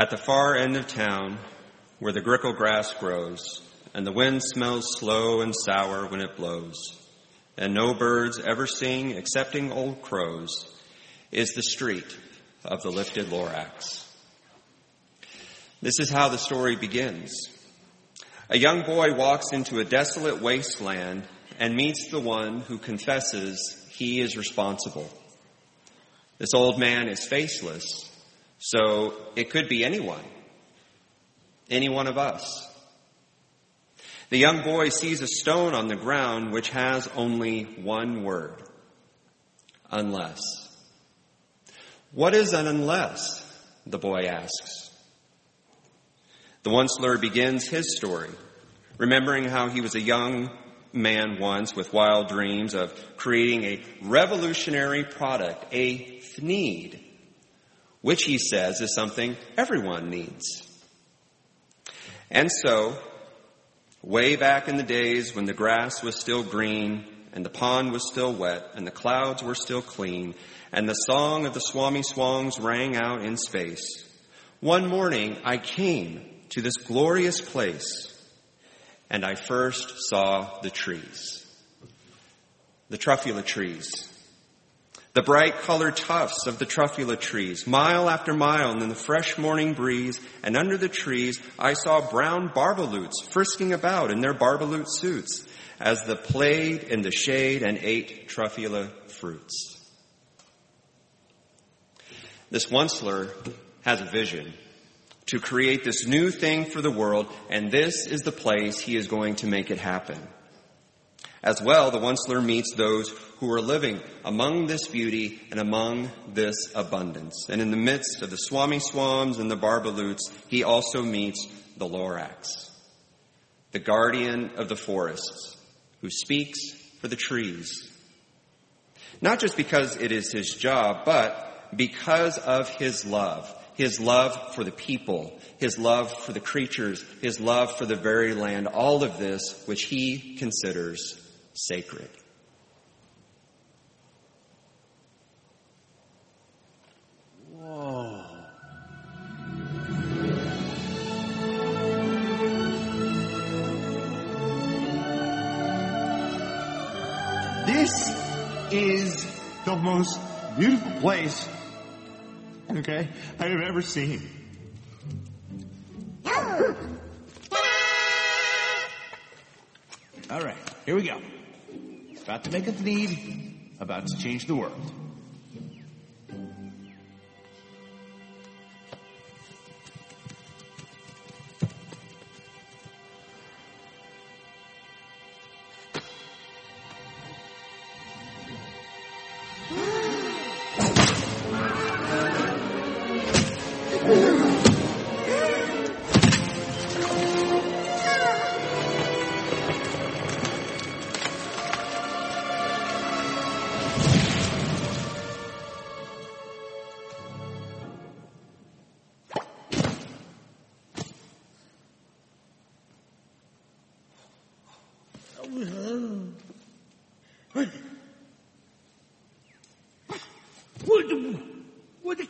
At the far end of town, where the grickle grass grows, and the wind smells slow and sour when it blows, and no birds ever sing excepting old crows, is the street of the lifted Lorax. This is how the story begins. A young boy walks into a desolate wasteland and meets the one who confesses he is responsible. This old man is faceless, so it could be anyone, any one of us. The young boy sees a stone on the ground which has only one word unless. What is an unless? The boy asks. The Once-ler begins his story, remembering how he was a young man once with wild dreams of creating a revolutionary product, a Thneed, which he says is something everyone needs. And so, Way back in the days when the grass was still green and the pond was still wet and the clouds were still clean and the song of the Swomee-Swans rang out in space. One morning I came to this glorious place and I first saw the trees. The truffula trees the bright colored tufts of the truffula trees, mile after mile in the fresh morning breeze, and under the trees I saw brown barbaloots frisking about in their barbaloot suits as they played in the shade and ate truffula fruits. This Once-ler has a vision to create this new thing for the world, and this is the place he is going to make it happen. As well, the Once-ler meets those who are living among this beauty and among this abundance. And in the midst of the Swomee-Swans and the Barbaloots, he also meets the Lorax, the guardian of the forests, who speaks for the trees. Not just because it is his job, but because of his love. His love for the people, his love for the creatures, his love for the very land, all of this which he considers sacred. Whoa. This is the most beautiful place, okay, I have ever seen. All right, here we go. About to make a Thneed, about to change the world. Вот, вот,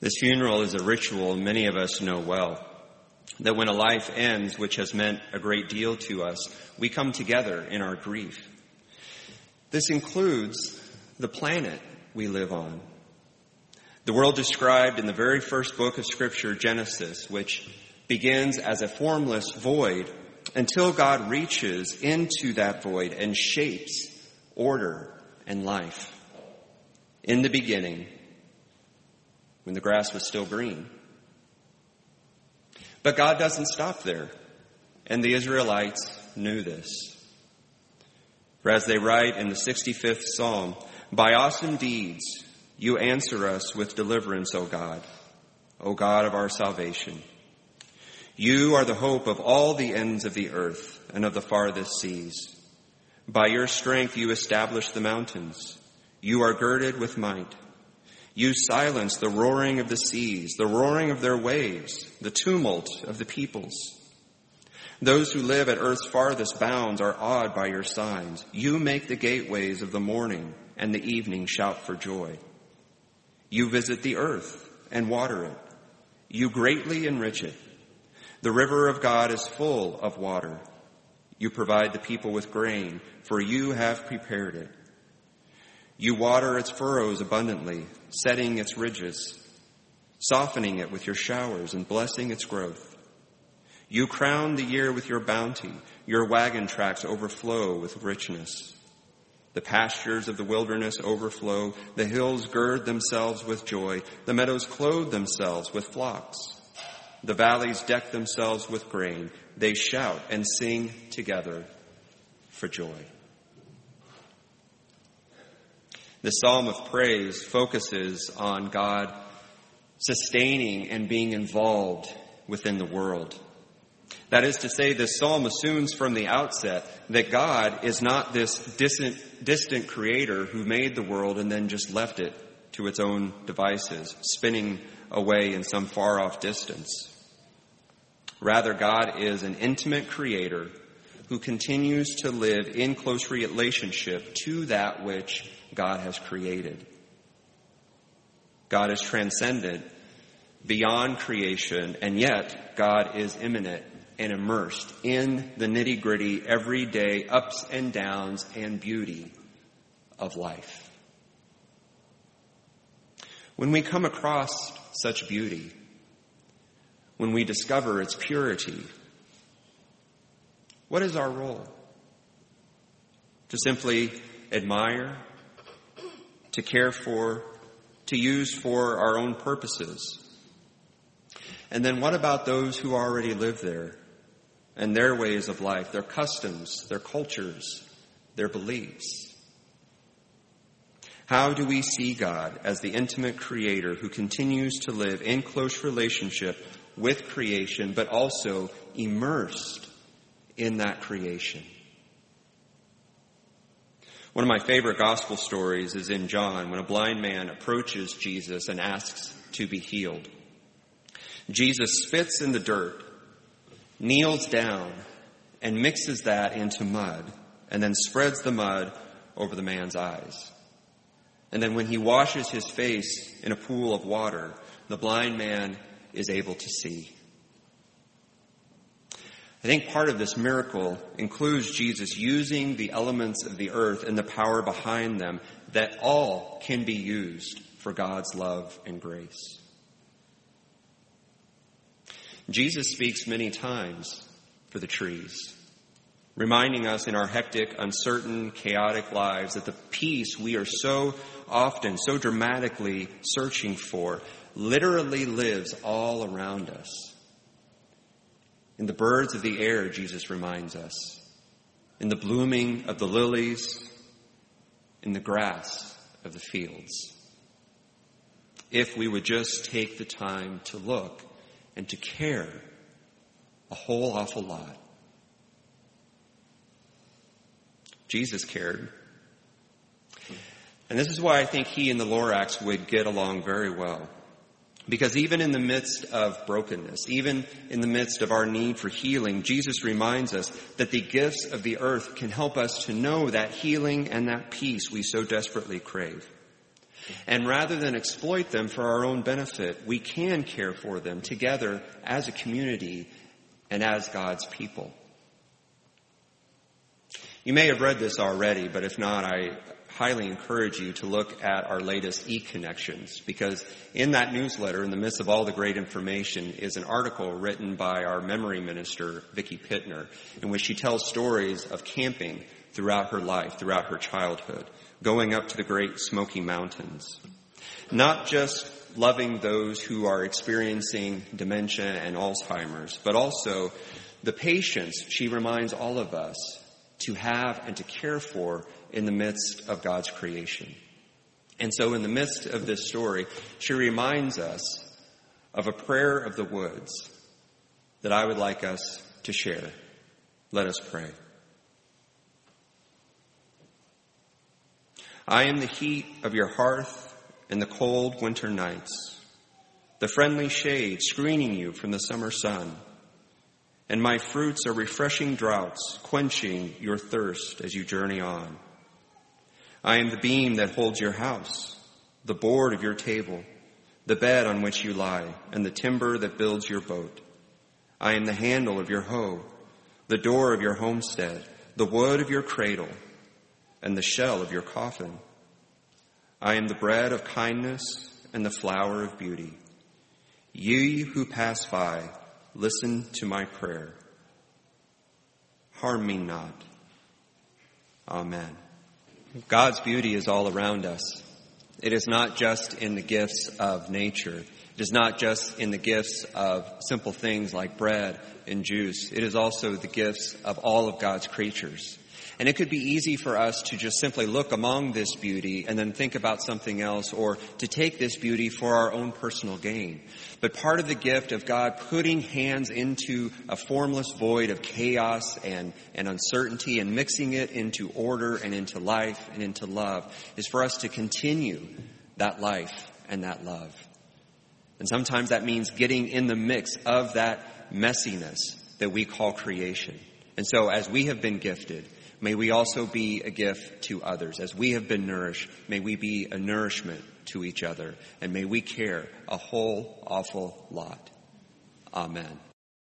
This funeral is a ritual many of us know well. That when a life ends, which has meant a great deal to us, we come together in our grief. This includes the planet we live on. The world described in the very first book of Scripture, Genesis, which begins as a formless void, until God reaches into that void and shapes order and life. In the beginning, when the grass was still green. But God doesn't stop there, and the Israelites knew this. For as they write in the 65th Psalm, by awesome deeds you answer us with deliverance, O God, O God of our salvation. You are the hope of all the ends of the earth and of the farthest seas. By your strength you establish the mountains. You are girded with might. You silence the roaring of the seas, the roaring of their waves, the tumult of the peoples. Those who live at earth's farthest bounds are awed by your signs. You make the gateways of the morning and the evening shout for joy. You visit the earth and water it. You greatly enrich it. The river of God is full of water. You provide the people with grain, for you have prepared it. You water its furrows abundantly, setting its ridges, softening it with your showers and blessing its growth. You crown the year with your bounty. Your wagon tracks overflow with richness. The pastures of the wilderness overflow. The hills gird themselves with joy. The meadows clothe themselves with flocks. The valleys deck themselves with grain. They shout and sing together for joy. The psalm of praise focuses on God sustaining and being involved within the world. That is to say, this psalm assumes from the outset that God is not this distant, distant creator who made the world and then just left it to its own devices, spinning away in some far off distance. Rather, God is an intimate creator who continues to live in close relationship to that which God has created. God is transcendent beyond creation, and yet God is immanent and immersed in the nitty gritty, everyday ups and downs and beauty of life. When we come across such beauty, when we discover its purity, what is our role? To simply admire, to care for, to use for our own purposes. And then what about those who already live there and their ways of life, their customs, their cultures, their beliefs? How do we see God as the intimate creator who continues to live in close relationship with creation, but also immersed in that creation? One of my favorite gospel stories is in John when a blind man approaches Jesus and asks to be healed. Jesus spits in the dirt, kneels down, and mixes that into mud, and then spreads the mud over the man's eyes. And then when he washes his face in a pool of water, the blind man is able to see. I think part of this miracle includes Jesus using the elements of the earth and the power behind them that all can be used for God's love and grace. Jesus speaks many times for the trees reminding us in our hectic, uncertain, chaotic lives that the peace we are so often, so dramatically searching for literally lives all around us. In the birds of the air, Jesus reminds us. In the blooming of the lilies, in the grass of the fields. If we would just take the time to look and to care a whole awful lot Jesus cared. And this is why I think he and the Lorax would get along very well. Because even in the midst of brokenness, even in the midst of our need for healing, Jesus reminds us that the gifts of the earth can help us to know that healing and that peace we so desperately crave. And rather than exploit them for our own benefit, we can care for them together as a community and as God's people. You may have read this already, but if not, I highly encourage you to look at our latest e-connections because in that newsletter, in the midst of all the great information, is an article written by our memory minister, Vicki Pittner, in which she tells stories of camping throughout her life, throughout her childhood, going up to the great Smoky Mountains. Not just loving those who are experiencing dementia and Alzheimer's, but also the patience she reminds all of us to have and to care for in the midst of God's creation. And so, in the midst of this story, she reminds us of a prayer of the woods that I would like us to share. Let us pray. I am the heat of your hearth in the cold winter nights, the friendly shade screening you from the summer sun. And my fruits are refreshing draughts, quenching your thirst as you journey on. I am the beam that holds your house, the board of your table, the bed on which you lie, and the timber that builds your boat. I am the handle of your hoe, the door of your homestead, the wood of your cradle, and the shell of your coffin. I am the bread of kindness and the flower of beauty. Ye who pass by, listen to my prayer. Harm me not. Amen. God's beauty is all around us. It is not just in the gifts of nature. It is not just in the gifts of simple things like bread and juice. It is also the gifts of all of God's creatures. And it could be easy for us to just simply look among this beauty and then think about something else or to take this beauty for our own personal gain. But part of the gift of God putting hands into a formless void of chaos and, and uncertainty and mixing it into order and into life and into love is for us to continue that life and that love. And sometimes that means getting in the mix of that messiness that we call creation. And so as we have been gifted, May we also be a gift to others. As we have been nourished, may we be a nourishment to each other. And may we care a whole awful lot. Amen.